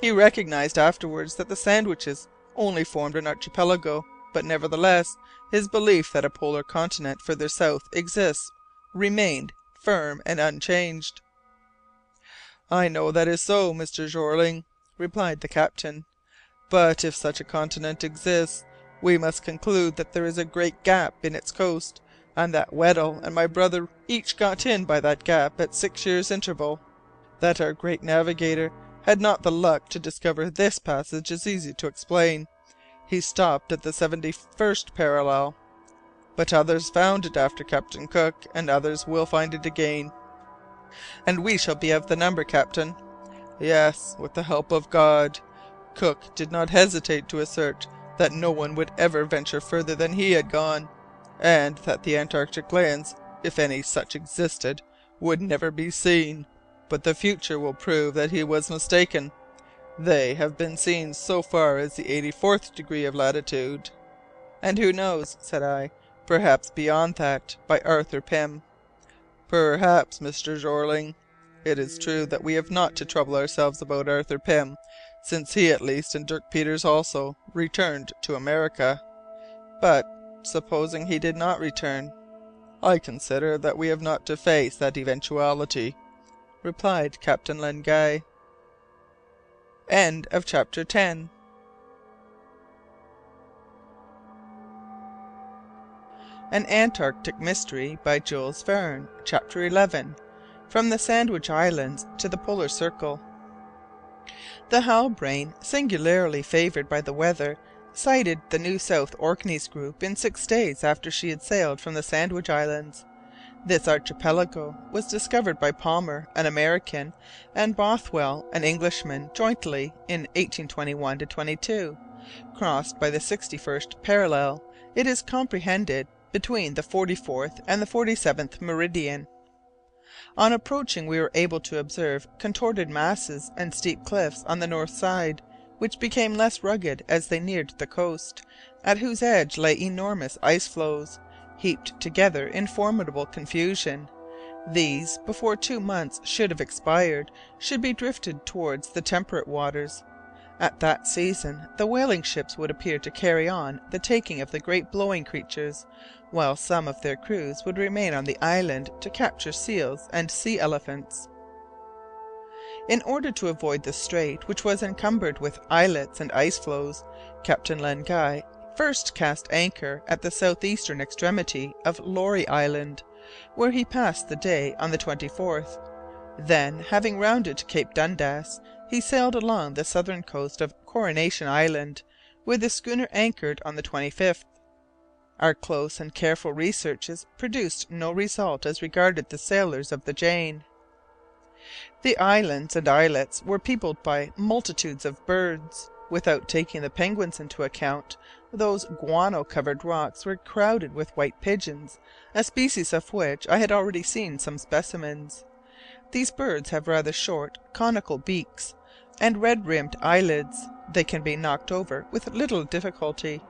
He recognized afterwards that the Sandwiches only formed an archipelago, but nevertheless his belief that a polar continent further south exists remained firm and unchanged." "I know that is so, Mr. Jeorling," replied the captain, "but if such a continent exists, we must conclude that there is a great gap in its coast and that Weddell and my brother each got in by that gap at six years' interval. That our great navigator had not the luck to discover this passage is easy to explain. He stopped at the seventy first parallel. But others found it after Captain Cook, and others will find it again." "And we shall be of the number, captain." "Yes, with the help of God. Cook did not hesitate to assert that no one would ever venture further than he had gone and that the Antarctic lands, if any such existed, would never be seen. But the future will prove that he was mistaken. They have been seen so far as the 84th degree of latitude." "And who knows," said I, "perhaps beyond that, by Arthur Pym." "Perhaps, Mr. Jeorling. It is true that we have not to trouble ourselves about Arthur Pym, since he at least, and Dirk Peters also, returned to America. But supposing he did not return?" "I consider that we have not to face that eventuality," replied Captain Len Guy. CHAPTER XI An Antarctic Mystery by Jules Verne Chapter XI From the Sandwich Islands to the Polar Circle The Halbrane, singularly favoured by the weather sighted the New South Orkneys group in six days after she had sailed from the Sandwich Islands. This archipelago was discovered by Palmer, an American, and Bothwell, an Englishman, jointly in 1821 22. Crossed by the 61st parallel, it is comprehended between the 44th and the 47th meridian. On approaching we were able to observe contorted masses and steep cliffs on the north side, which became less rugged as they neared the coast, at whose edge lay enormous ice floes, heaped together in formidable confusion. These, before two months should have expired, should be drifted towards the temperate waters. At that season the whaling ships would appear to carry on the taking of the great blowing creatures, while some of their crews would remain on the island to capture seals and sea elephants. In order to avoid the strait, which was encumbered with islets and ice floes, Captain Len Guy first cast anchor at the south eastern extremity of Laurie Island, where he passed the day on the 24th. Then, having rounded Cape Dundas, he sailed along the southern coast of Coronation Island, where the schooner anchored on the 25th. Our close and careful researches produced no result as regarded the sailors of the Jane. The islands and islets were peopled by multitudes of birds. Without taking the penguins into account, those guano covered rocks were crowded with white pigeons, a species of which I had already seen some specimens. These birds have rather short, conical beaks, and red rimmed eyelids; they can be knocked over with little difficulty.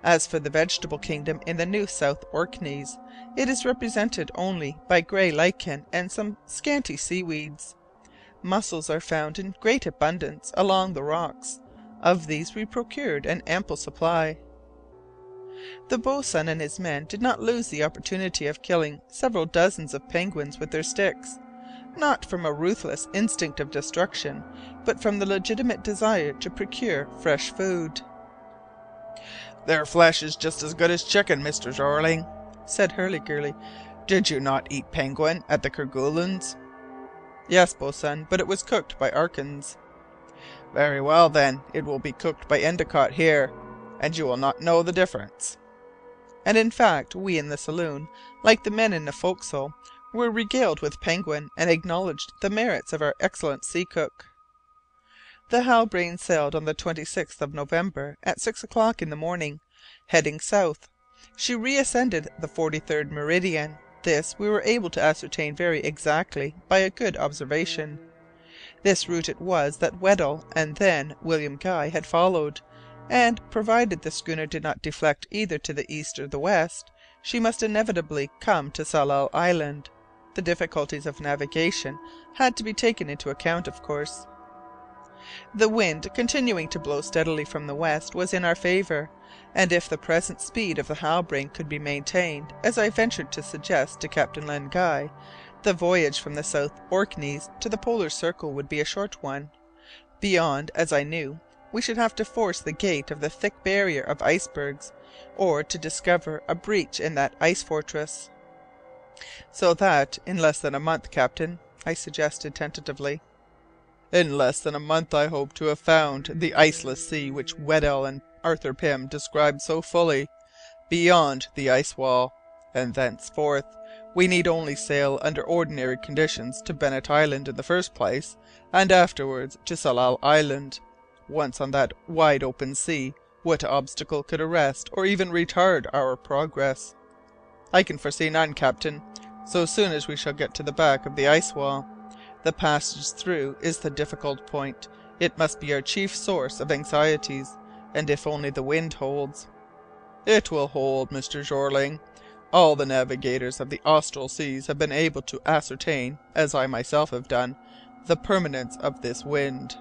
As for the vegetable kingdom in the New South Orkneys, it is represented only by grey lichen and some scanty seaweeds. Mussels are found in great abundance along the rocks; of these we procured an ample supply. The boatswain and his men did not lose the opportunity of killing several dozens of penguins with their sticks, not from a ruthless instinct of destruction, but from the legitimate desire to procure fresh food. "Their flesh is just as good as chicken, Mr. Jeorling," said Hurliguerly. "Did you not eat penguin at the Kerguelens?" "Yes, boatswain, but it was cooked by Atkins." "Very well, then, it will be cooked by Endicott here, and you will not know the difference." And in fact we in the saloon, like the men in the forecastle, were regaled with penguin and acknowledged the merits of our excellent sea cook. The Halbrane sailed on the 26th of November at six o'clock in the morning, heading south. She reascended the 43rd meridian. This we were able to ascertain very exactly by a good observation. This route it was that Weddell and then William Guy had followed, and, provided the schooner did not deflect either to the east or the west, she must inevitably come to Tsalal Island. The difficulties of navigation had to be taken into account, of course. The wind, continuing to blow steadily from the west, was in our favour, and if the present speed of the Halbrane could be maintained, as I ventured to suggest to Captain Len Guy, the voyage from the South Orkneys to the Polar Circle would be a short one. Beyond, as I knew, we should have to force the gate of the thick barrier of icebergs, or to discover a breach in that ice fortress. "So that in less than a month, captain," I suggested tentatively. In less than a month I hope to have found the iceless sea which Weddell and Arthur Pym described so fully, beyond the ice wall, and thenceforth we need only sail under ordinary conditions to Bennet Island in the first place, and afterwards to Tsalal Island. Once on that wide open sea, what obstacle could arrest or even retard our progress? I can foresee none, captain, so soon as we shall get to the back of the ice wall. The passage through is the difficult point. It must be our chief source of anxieties, and if only the wind holds." "It will hold, Mr. Jeorling. All the navigators of the austral seas have been able to ascertain, as I myself have done, the permanence of this wind."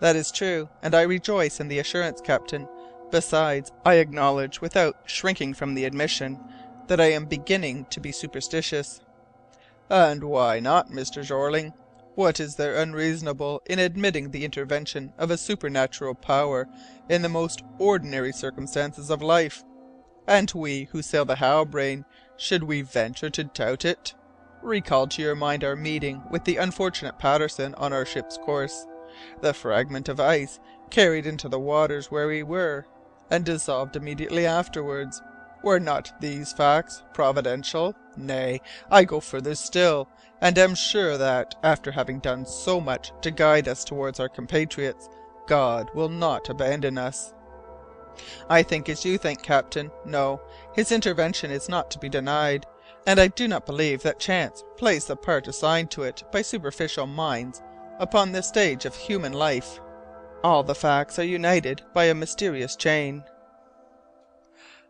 "That is true, and I rejoice in the assurance, captain. Besides, I acknowledge, without shrinking from the admission, that I am beginning to be superstitious. And why not, Mr. Jeorling? What is there unreasonable in admitting the intervention of a supernatural power in the most ordinary circumstances of life? And we who sail the Halbrane, should we venture to doubt it? Recall to your mind our meeting with the unfortunate Patterson on our ship's course, the fragment of ice carried into the waters where we were, and dissolved immediately afterwards. Were not these facts providential? Nay, I go further still, and am sure that, after having done so much to guide us towards our compatriots, God will not abandon us." "I think as you think, captain. No, his intervention is not to be denied, and I do not believe that chance plays the part assigned to it by superficial minds upon the stage of human life. All the facts are united by a mysterious chain.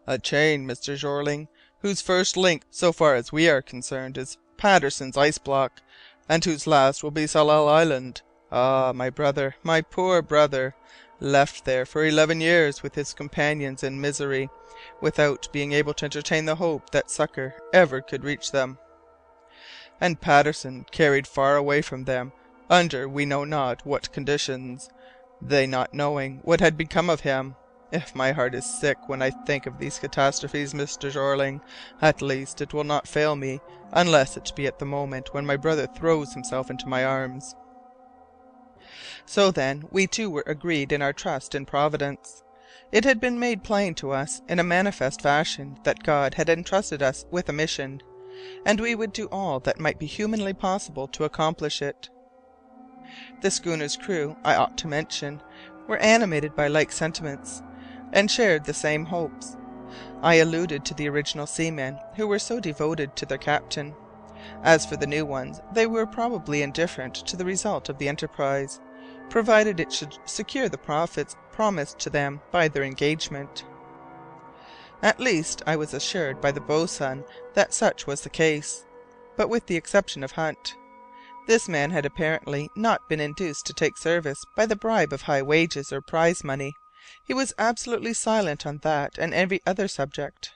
A chain, Mr. Jeorling, whose first link, so far as we are concerned, is Patterson's ice block, and whose last will be Tsalal Island. Ah, my brother, my poor brother, left there for eleven years with his companions in misery, without being able to entertain the hope that succour ever could reach them. And Patterson carried far away from them, under we know not what conditions, they not knowing what had become of him. If my heart is sick when I think of these catastrophes, Mr. Jeorling, at least it will not fail me unless it be at the moment when my brother throws himself into my arms." So then we two were agreed in our trust in Providence. It had been made plain to us in a manifest fashion that God had entrusted us with a mission, and we would do all that might be humanly possible to accomplish it. The schooner's crew, I ought to mention, were animated by like sentiments and shared the same hopes. I alluded to the original seamen who were so devoted to their captain. As for the new ones, they were probably indifferent to the result of the enterprise, provided it should secure the profits promised to them by their engagement. At least I was assured by the boatswain that such was the case, but with the exception of Hunt. This man had apparently not been induced to take service by the bribe of high wages or prize money He was absolutely silent on that and every other subject.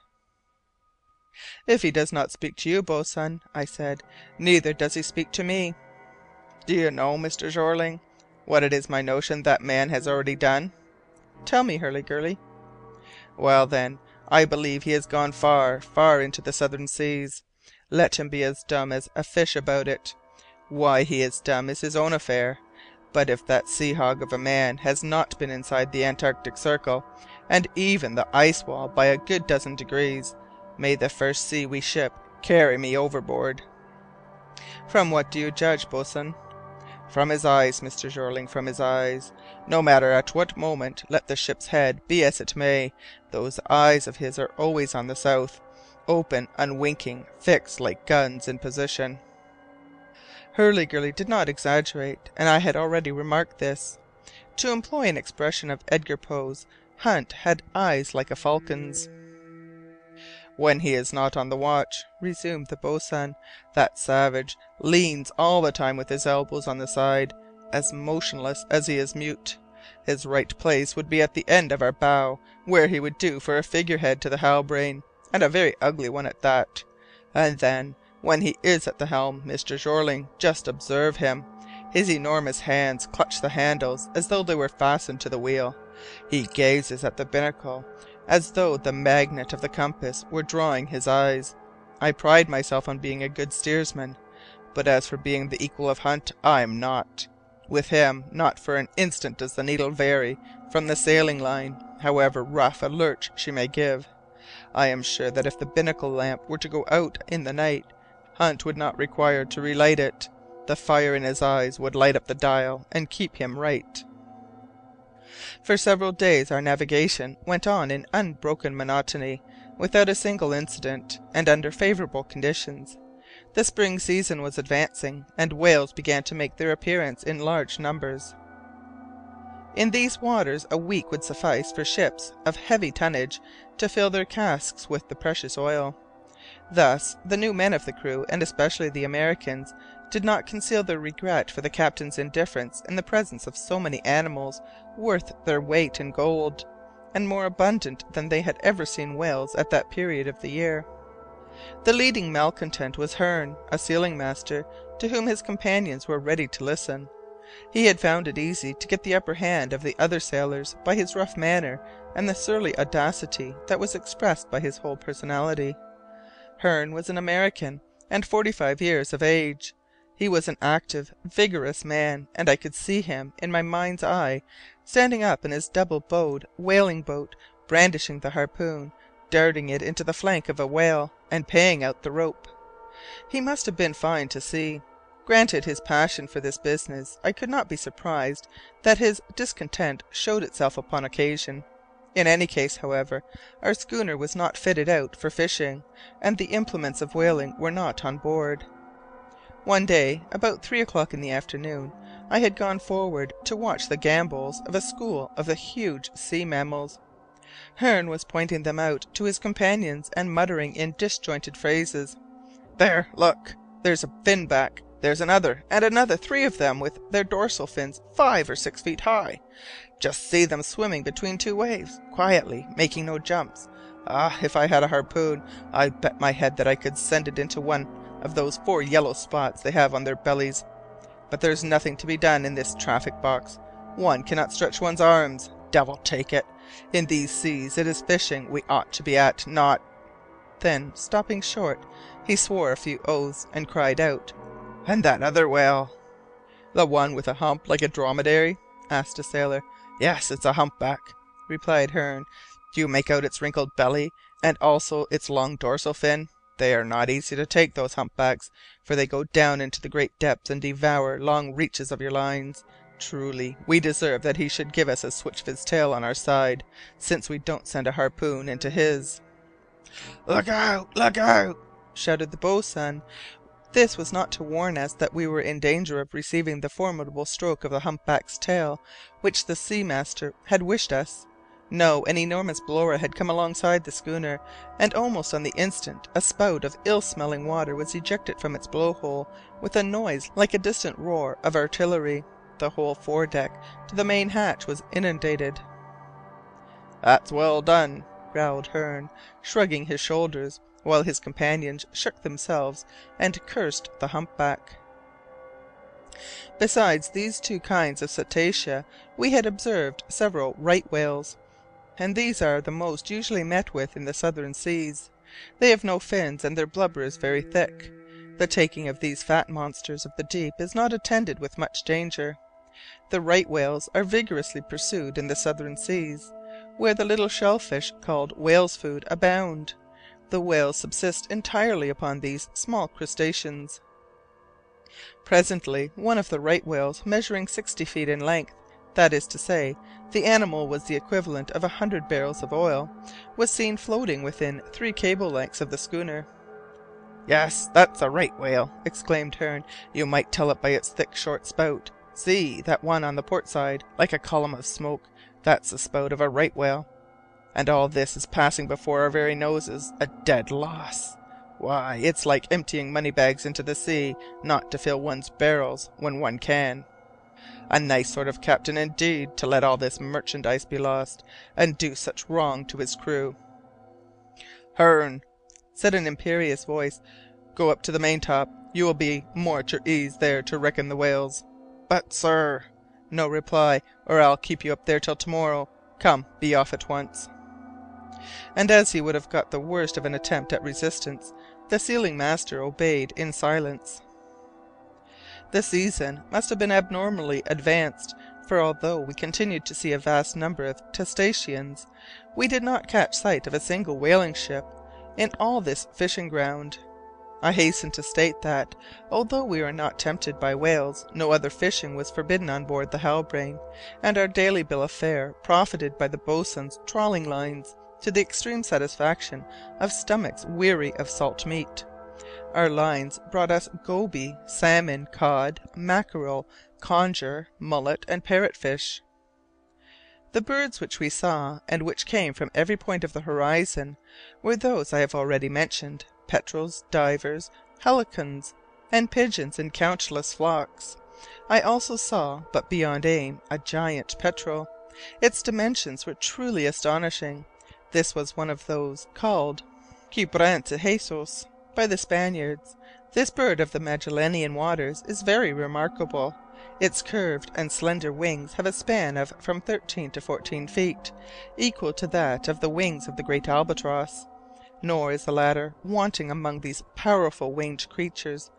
"If he does not speak to you, boatswain," I said, "neither does he speak to me. Do you know, Mr. Jeorling, what it is my notion that man has already done?" "Tell me, Hurliguerly." "Well, then, I believe he has gone far, far into the southern seas. Let him be as dumb as a fish about it. Why he is dumb is his own affair. But if that sea hog of a man has not been inside the Antarctic Circle, and even the ice wall by a good dozen degrees, may the first sea we ship carry me overboard." "From what do you judge, boatswain?" "From his eyes, Mr. Jeorling, from his eyes. No matter at what moment, let the ship's head be as it may, those eyes of his are always on the south, open, unwinking, fixed like guns in position." Hurliguerly did not exaggerate, and I had already remarked this. To employ an expression of Edgar Poe's, Hunt had eyes like a falcon's. "When he is not on the watch," resumed the boatswain, "that savage leans all the time with his elbows on the side, as motionless as he is mute. His right place would be at the end of our bow, where he would do for a figurehead to the Halbrane, and a very ugly one at that. And then, when he is at the helm, Mr. Jeorling, just observe him! His enormous hands clutch the handles as though they were fastened to the wheel. He gazes at the binnacle as though the magnet of the compass were drawing his eyes. I pride myself on being a good steersman, but as for being the equal of Hunt, I'm not. With him, not for an instant does the needle vary from the sailing line, however rough a lurch she may give. I am sure that if the binnacle lamp were to go out in the night, Hunt would not require to relight it. The fire in his eyes would light up the dial and keep him right. For several days our navigation went on in unbroken monotony, without a single incident, and under favourable conditions. The spring season was advancing, and whales began to make their appearance in large numbers. In these waters a week would suffice for ships of heavy tonnage to fill their casks with the precious oil. Thus the new men of the crew, and especially the Americans, did not conceal their regret for the captain's indifference in the presence of so many animals worth their weight in gold, and more abundant than they had ever seen whales at that period of the year. The leading malcontent was Hearne, a sealing master, to whom his companions were ready to listen. He had found it easy to get the upper hand of the other sailors by his rough manner and the surly audacity that was expressed by his whole personality. Hearne was an American, and forty five years of age. He was an active, vigorous man, and I could see him, in my mind's eye, standing up in his double bowed whaling boat, brandishing the harpoon, darting it into the flank of a whale, and paying out the rope. He must have been fine to see. Granted his passion for this business, I could not be surprised that his discontent showed itself upon occasion. In any case, however, our schooner was not fitted out for fishing, and the implements of whaling were not on board. One day, about three o'clock in the afternoon, I had gone forward to watch the gambols of a school of the huge sea mammals. Hearne was pointing them out to his companions and muttering in disjointed phrases, "There, look! there's a fin back! There's another and another, three of them with their dorsal fins five or six feet high! Just see them swimming between two waves, quietly, making no jumps. Ah, if I had a harpoon, I bet my head that I could send it into one of those four yellow spots they have on their bellies. But there's nothing to be done in this traffic box. One cannot stretch one's arms. Devil take it! In these seas it is fishing we ought to be at, not " Then, stopping short, he swore a few oaths, and cried out, "And that other whale!" "The one with a hump like a dromedary?" asked a sailor. "Yes, it's a humpback," replied Hearne. "Do you make out its wrinkled belly, and also its long dorsal fin? They are not easy to take, those humpbacks, for they go down into the great depths and devour long reaches of your lines. Truly, we deserve that he should give us a switch of his tail on our side, since we don't send a harpoon into his." "Look out! look out!" shouted the boatswain. This was not to warn us that we were in danger of receiving the formidable stroke of the humpback's tail which the sea master had wished us. No, an enormous blower had come alongside the schooner, and almost on the instant a spout of ill smelling water was ejected from its blow hole with a noise like a distant roar of artillery. The whole foredeck to the main hatch was inundated. That's well done, growled Hearne, shrugging his shoulders, while his companions shook themselves and cursed the humpback. Besides these two kinds of cetacea we had observed several right whales, and these are the most usually met with in the southern seas. They have no fins and their blubber is very thick. The taking of these fat monsters of the deep is not attended with much danger. The right whales are vigorously pursued in the southern seas, where the little shell fish called whale's food abound. The whales subsist entirely upon these small crustaceans. Presently one of the right whales measuring sixty feet in length that is to say, the animal was the equivalent of a hundred barrels of oil was seen floating within three cable lengths of the schooner. "Yes, that's a right whale!" exclaimed Hearne. "You might tell it by its thick short spout. See, that one on the port side, like a column of smoke that's the spout of a right whale. And all this is passing before our very noses a dead loss! Why, it's like emptying money bags into the sea not to fill one's barrels when one can. A nice sort of captain indeed to let all this merchandise be lost, and do such wrong to his crew!" "Hearne," said an imperious voice, "go up to the maintop. You will be more at your ease there to reckon the whales." "But, sir no reply, or I'll keep you up there till to morrow. Come, be off at once." And as he would have got the worst of an attempt at resistance, the sealing master obeyed in silence. The season must have been abnormally advanced, for although we continued to see a vast number of cetaceans, we did not catch sight of a single whaling ship in all this fishing ground. I hasten to state that, although we were not tempted by whales, no other fishing was forbidden on board the Halbrane, and our daily bill of fare profited by the boatswain's trawling lines, to the extreme satisfaction of stomachs weary of salt meat. Our lines brought us goby, salmon, cod, mackerel, conger, mullet, and parrot fish. The birds which we saw, and which came from every point of the horizon, were those I have already mentioned petrels, divers, halcyons, and pigeons in countless flocks. I also saw, but beyond aim, a giant petrel. Its dimensions were truly astonishing. This was one of those called quebrantahuesos by the Spaniards. This bird of the Magellanian waters is very remarkable. Its curved and slender wings have a span of from thirteen to fourteen feet, equal to that of the wings of the great albatross nor is the latter wanting among these powerful winged creatures.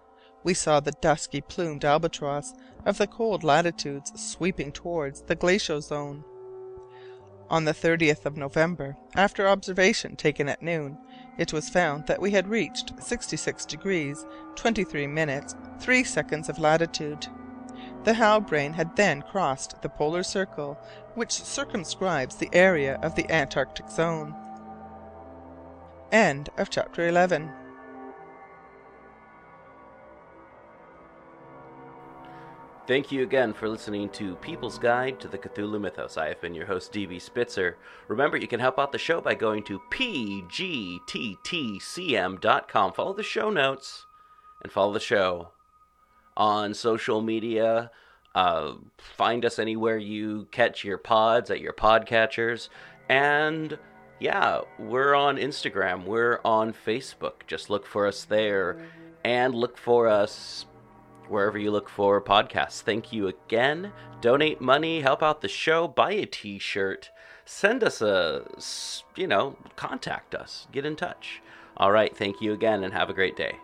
We saw the dusky plumed albatross of the cold latitudes sweeping towards the glacial zone. On the 30th of November, after observation taken at noon, it was found that we had reached 66 degrees 23 minutes 3 seconds of latitude. The Halbrane had then crossed the polar circle which circumscribes the area of the Antarctic zone. Chapter 11. Thank you again for listening to People's Guide to the Cthulhu Mythos. I have been your host, DB Spitzer. Remember, you can help out the show by going to pgttcm.com. Follow the show notes and follow the show on social media. Uh, find us anywhere you catch your pods at your podcatchers. And yeah, we're on Instagram, we're on Facebook. Just look for us there and look for us wherever you look for podcasts. Thank you again. Donate money, help out the show, buy a t shirt, send us a, you know, contact us, get in touch. All right, thank you again and have a great day.